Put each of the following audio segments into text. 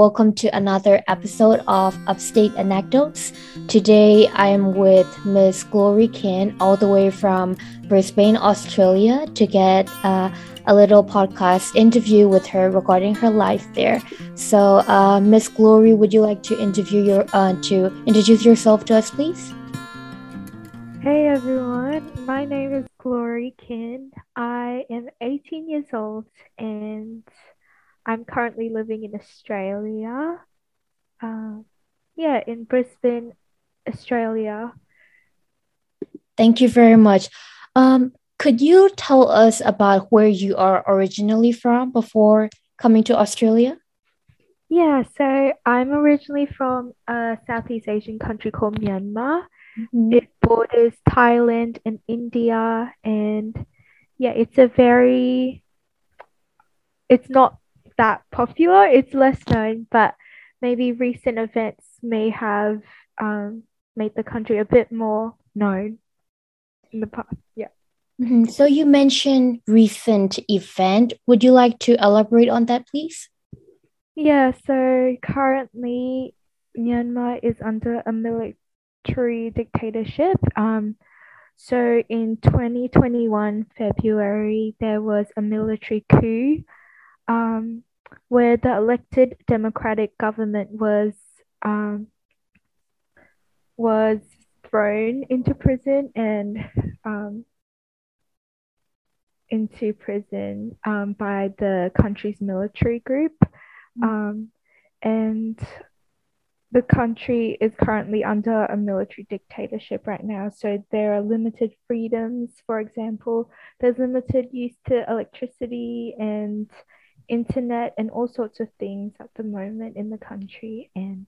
Welcome to another episode of Upstate Anecdotes. Today I am with Miss Glory Kin, all the way from Brisbane, Australia, to get uh, a little podcast interview with her regarding her life there. So, uh, Miss Glory, would you like to interview your uh, to introduce yourself to us, please? Hey everyone, my name is Glory Kin. I am 18 years old and I'm currently living in Australia. Uh, yeah, in Brisbane, Australia. Thank you very much. Um, could you tell us about where you are originally from before coming to Australia? Yeah, so I'm originally from a Southeast Asian country called Myanmar. Mm-hmm. It borders Thailand and India, and yeah, it's a very, it's not that popular. It's less known, but maybe recent events may have um, made the country a bit more known in the past. Yeah. Mm-hmm. So you mentioned recent event. Would you like to elaborate on that, please? Yeah. So currently, Myanmar is under a military dictatorship. Um, so in 2021 February, there was a military coup. Um, where the elected democratic government was um, was thrown into prison and um, into prison um, by the country's military group. Mm-hmm. Um, and the country is currently under a military dictatorship right now. So there are limited freedoms. For example, there's limited use to electricity and internet and all sorts of things at the moment in the country. And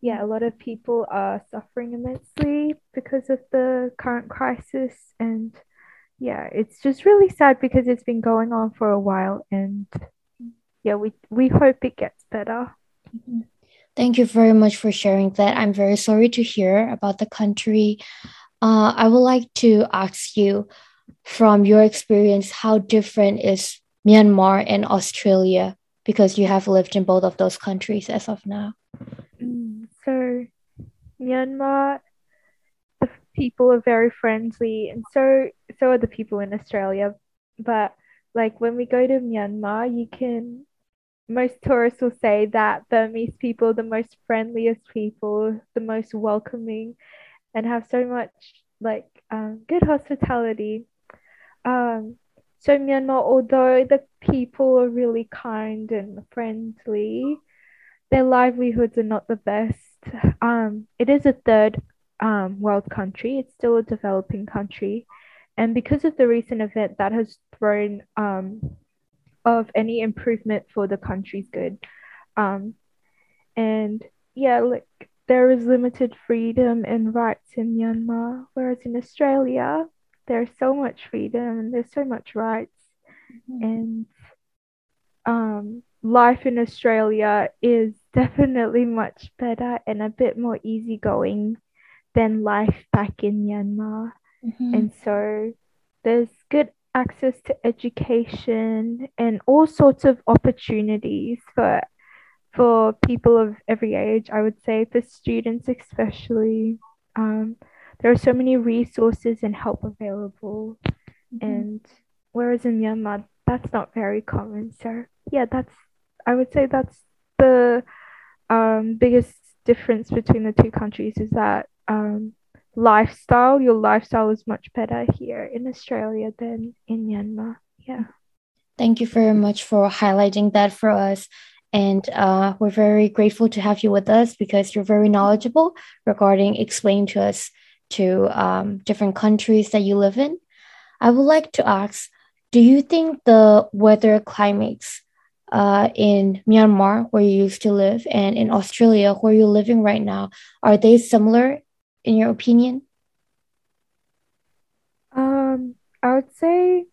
yeah, a lot of people are suffering immensely because of the current crisis. And yeah, it's just really sad because it's been going on for a while. And yeah, we, we hope it gets better. Thank you very much for sharing that. I'm very sorry to hear about the country. Uh, I would like to ask you from your experience, how different is Myanmar and Australia because you have lived in both of those countries as of now? Mm, so, Myanmar, the people are very friendly, and so so are the people in Australia. But like when we go to Myanmar, you can most tourists will say that Burmese people the most friendliest people, the most welcoming, and have so much like um, good hospitality. Um, so Myanmar, although the people are really kind and friendly, their livelihoods are not the best. Um, it is a third um, world country. It's still a developing country, and because of the recent event, that has thrown um, of any improvement for the country's good. Um, and yeah, like there is limited freedom and rights in Myanmar, whereas in Australia, there's so much freedom and there's so much rights mm-hmm. and um, life in Australia is definitely much better and a bit more easygoing than life back in Myanmar. Mm-hmm. And so there's good access to education and all sorts of opportunities for for people of every age, I would say, for students especially. Um, there are so many resources and help available. Mm-hmm. And whereas in Myanmar, that's not very common. So yeah, that's I would say that's the um, biggest difference between the two countries is that um, lifestyle. Your lifestyle is much better here in Australia than in Myanmar. Yeah. Thank you very much for highlighting that for us. And uh, we're very grateful to have you with us because you're very knowledgeable regarding explaining to us to um, different countries that you live in. I would like to ask Do you think the weather climates uh, in Myanmar, where you used to live, and in Australia, where you're living right now, are they similar in your opinion? Um, I would say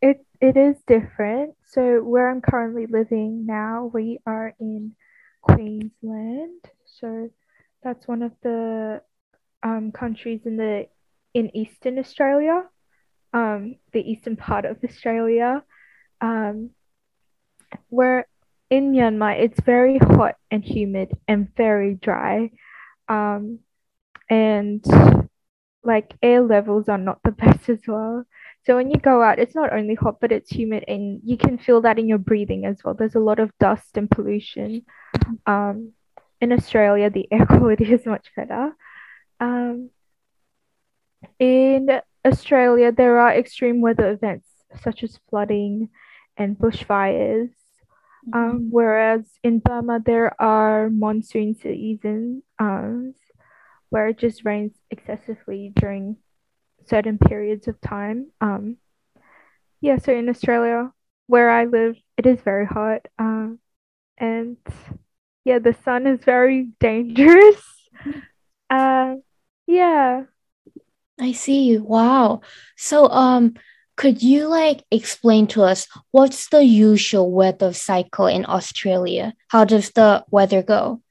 it it is different. So where I'm currently living now, we are in Queensland. So that's one of the um, countries in the in Eastern Australia, um, the eastern part of Australia, um, where in Myanmar, it's very hot and humid and very dry. Um, and like air levels are not the best as well. So when you go out, it's not only hot, but it's humid, and you can feel that in your breathing as well. There's a lot of dust and pollution. Um, in Australia, the air quality is much better. Um, in Australia, there are extreme weather events such as flooding and bushfires. Mm-hmm. Um, whereas in Burma, there are monsoon seasons um, where it just rains excessively during certain periods of time. Um, yeah, so in Australia, where I live, it is very hot. Um, and yeah, the sun is very dangerous. Uh, yeah. I see. Wow. So, um, could you like explain to us what's the usual weather cycle in Australia? How does the weather go?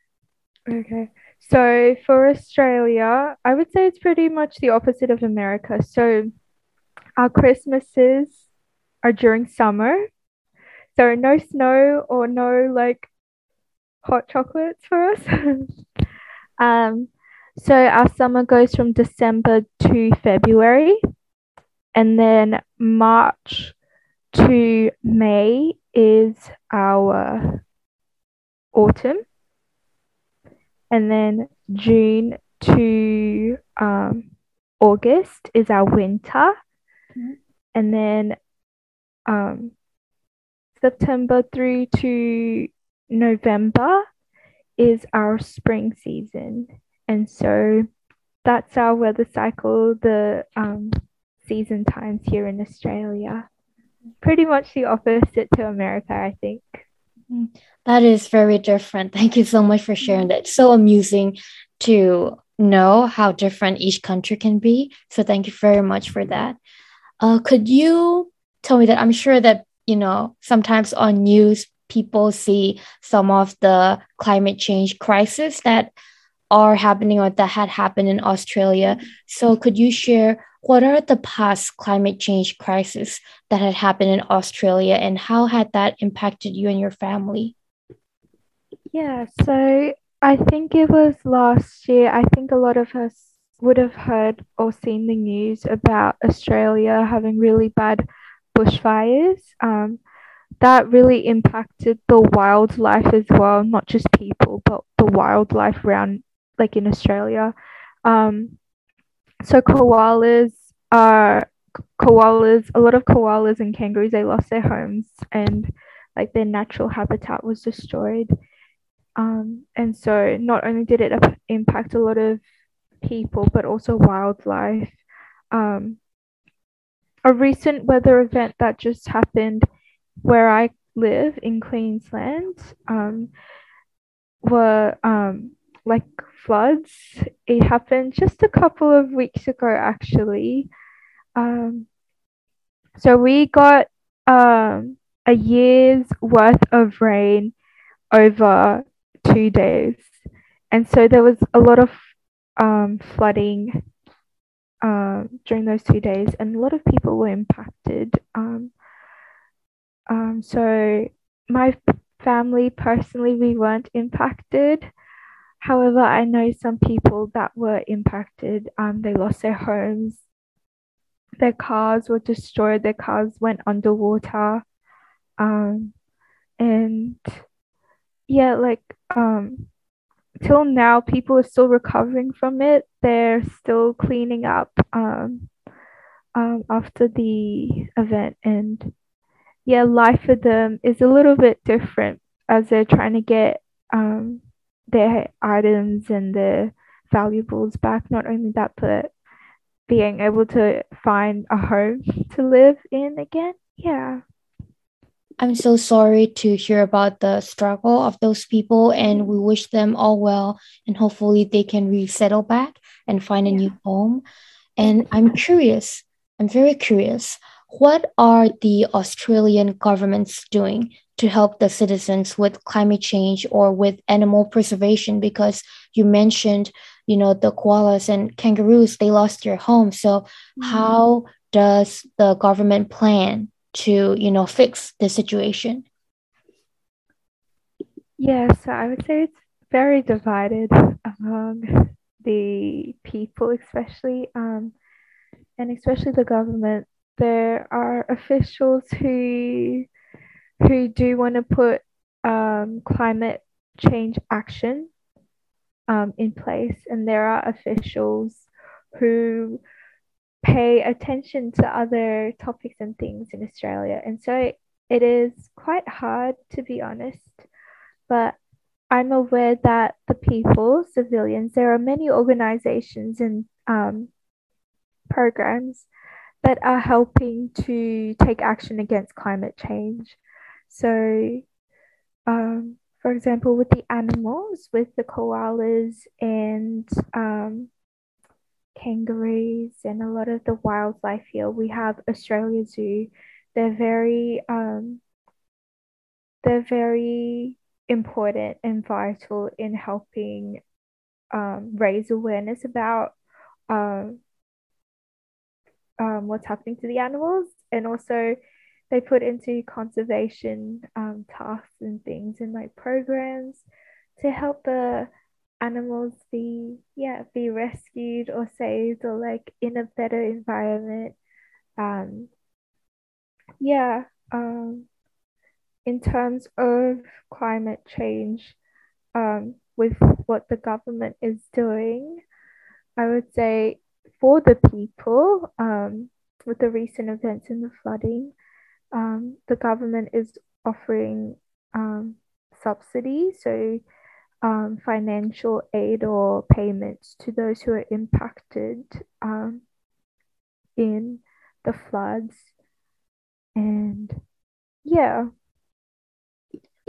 Okay. So for Australia, I would say it's pretty much the opposite of America. So our Christmases are during summer. So no snow or no like hot chocolates for us. um, so our summer goes from December to February and then March to May is our autumn, and then June to um, August is our winter, mm-hmm. and then um, September through to November is our spring season, and so that's our weather cycle. The um, season times here in Australia. Pretty much the opposite to America, I think. Mm, that is very different. Thank you so much for sharing that. It's so amusing to know how different each country can be. So thank you very much for that. Uh, could you tell me that I'm sure that you know sometimes on news people see some of the climate change crisis that are happening or that had happened in Australia. So could you share what are the past climate change crises that had happened in Australia and how had that impacted you and your family? Yeah, so I think it was last year. I think a lot of us would have heard or seen the news about Australia having really bad bushfires. Um, that really impacted the wildlife as well, not just people, but the wildlife around, like in Australia. Um, so koalas are koalas. A lot of koalas and kangaroos they lost their homes and like their natural habitat was destroyed. Um, and so not only did it impact a lot of people, but also wildlife. Um, a recent weather event that just happened where I live in Queensland um, were um, like floods. It happened just a couple of weeks ago, actually. Um, so we got um, a year's worth of rain over two days. And so there was a lot of um, flooding um, during those two days, and a lot of people were impacted. Um, um, so my family personally, we weren't impacted. However, I know some people that were impacted. Um, they lost their homes, their cars were destroyed, their cars went underwater. Um, and yeah, like um, till now, people are still recovering from it. They're still cleaning up um, um, after the event, and yeah, life for them is a little bit different as they're trying to get um, their items and their valuables back. Not only that, but being able to find a home to live in again. Yeah. I'm so sorry to hear about the struggle of those people, and we wish them all well. And hopefully, they can resettle back and find a yeah. new home. And I'm curious, I'm very curious, what are the Australian governments doing to help the citizens with climate change or with animal preservation because you mentioned you know the koalas and kangaroos they lost their home so mm-hmm. how does the government plan to you know fix the situation Yeah, so I would say it's very divided among the people, especially, um, and especially the government. There are officials who who do want to put um, climate change action um, in place, and there are officials who pay attention to other topics and things in Australia. And so it is quite hard, to be honest, but I'm aware that the people, civilians, there are many organizations and um, programs that are helping to take action against climate change. So, um, for example, with the animals, with the koalas and um, kangaroos and a lot of the wildlife here, we have Australia Zoo. They're very, um, they're very important and vital in helping um, raise awareness about um, um, what's happening to the animals and also they put into conservation um, tasks and things and like programs to help the animals be yeah be rescued or saved or like in a better environment. Um yeah um in terms of climate change um with what the government is doing i would say for the people um with the recent events in the flooding um, the government is offering um, subsidies, so um, financial aid or payments to those who are impacted um, in the floods. And yeah.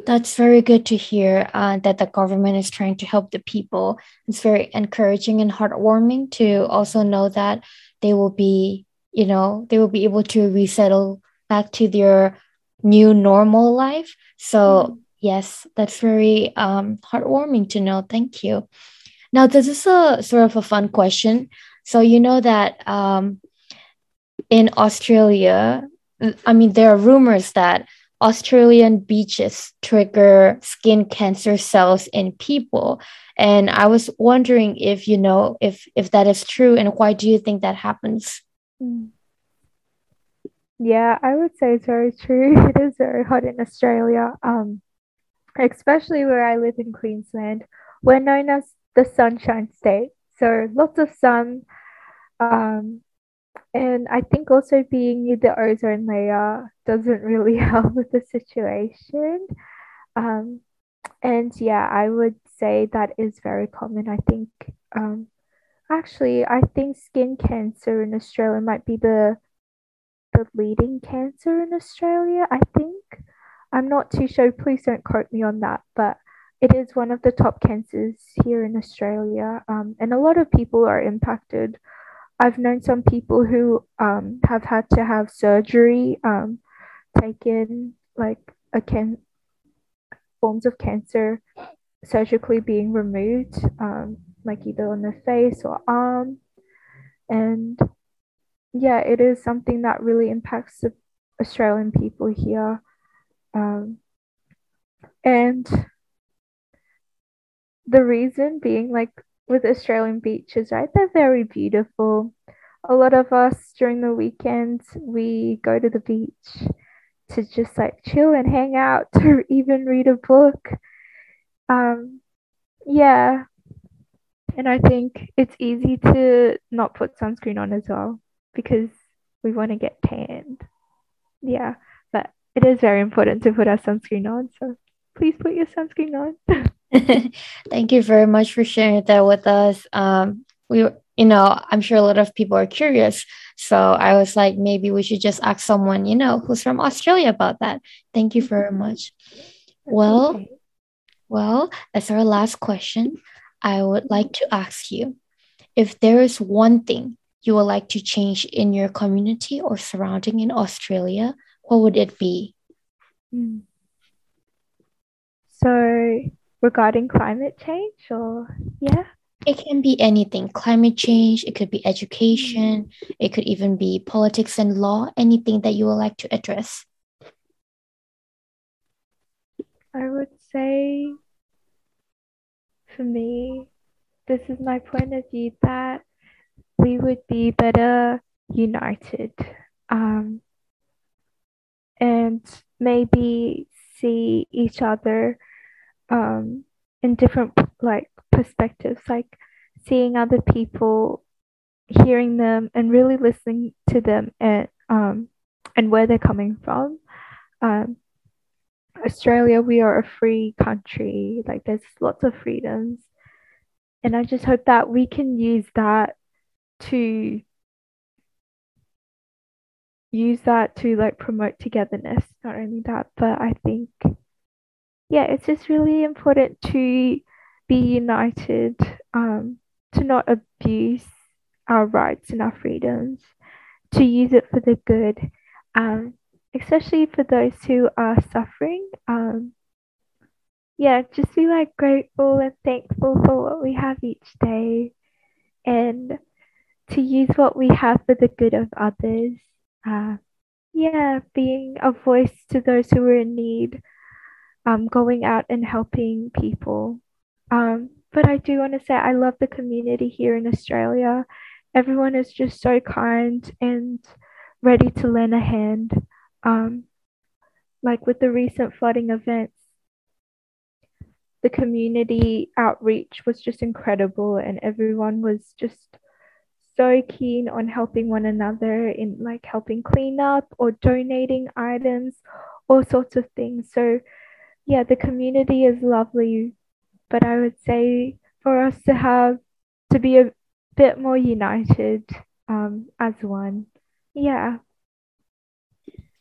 That's very good to hear uh, that the government is trying to help the people. It's very encouraging and heartwarming to also know that they will be, you know, they will be able to resettle back to their new normal life. So, mm. yes, that's very um, heartwarming to know. Thank you. Now, this is a sort of a fun question. So, you know that um, in Australia, I mean, there are rumors that Australian beaches trigger skin cancer cells in people. And I was wondering if you know if if that is true and why do you think that happens? Mm. Yeah, I would say it's very true. It is very hot in Australia, um, especially where I live in Queensland. We're known as the Sunshine State, so lots of sun. Um, and I think also being near the ozone layer doesn't really help with the situation. Um, and yeah, I would say that is very common. I think, um, actually, I think skin cancer in Australia might be the the leading cancer in Australia, I think. I'm not too sure, please don't quote me on that, but it is one of the top cancers here in Australia, um, and a lot of people are impacted. I've known some people who um, have had to have surgery, um, taken like a can forms of cancer surgically being removed, um, like either on the face or arm, and yeah, it is something that really impacts the Australian people here. Um, and the reason being, like with Australian beaches, right? They're very beautiful. A lot of us during the weekends, we go to the beach to just like chill and hang out, to even read a book. Um, yeah. And I think it's easy to not put sunscreen on as well because we want to get tanned. Yeah, but it is very important to put our sunscreen on. So please put your sunscreen on. Thank you very much for sharing that with us. Um, we, you know, I'm sure a lot of people are curious. So I was like, maybe we should just ask someone, you know, who's from Australia about that. Thank you very much. Well, okay. well, as our last question, I would like to ask you if there is one thing you would like to change in your community or surrounding in Australia, what would it be? Hmm. So, regarding climate change, or yeah? It can be anything climate change, it could be education, it could even be politics and law, anything that you would like to address. I would say for me, this is my point of view that we would be better united um, and maybe see each other um, in different like perspectives, like seeing other people, hearing them, and really listening to them and um, and where they're coming from. Um, Australia, we are a free country. Like there's lots of freedoms, and I just hope that we can use that to use that to like promote togetherness. Not only that, but I think yeah, it's just really important to be united, um, to not abuse our rights and our freedoms, to use it for the good, um, especially for those who are suffering. Um, yeah, just be like grateful and thankful for what we have each day and to use what we have for the good of others. Uh, yeah, being a voice to those who are in need um, going out and helping people. Um, but I do want to say I love the community here in Australia. Everyone is just so kind and ready to lend a hand. Um, like with the recent flooding events, the community outreach was just incredible, and everyone was just so keen on helping one another in like helping clean up or donating items, all sorts of things. So yeah, the community is lovely, but I would say for us to have to be a bit more united um, as one. Yeah.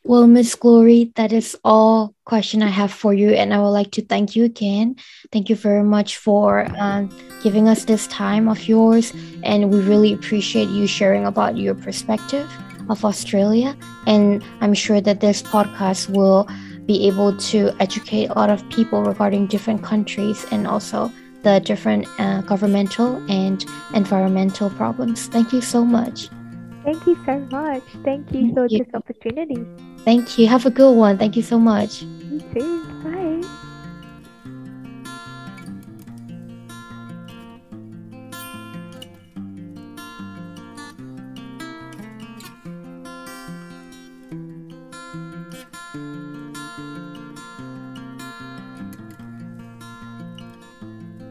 Well, Miss Glory, that is all question I have for you, and I would like to thank you again. Thank you very much for um, giving us this time of yours, and we really appreciate you sharing about your perspective of Australia. And I'm sure that this podcast will be able to educate a lot of people regarding different countries and also the different uh, governmental and environmental problems. Thank you so much. Thank you so much. Thank you Thank for you. this opportunity. Thank you. Have a good one. Thank you so much. You too.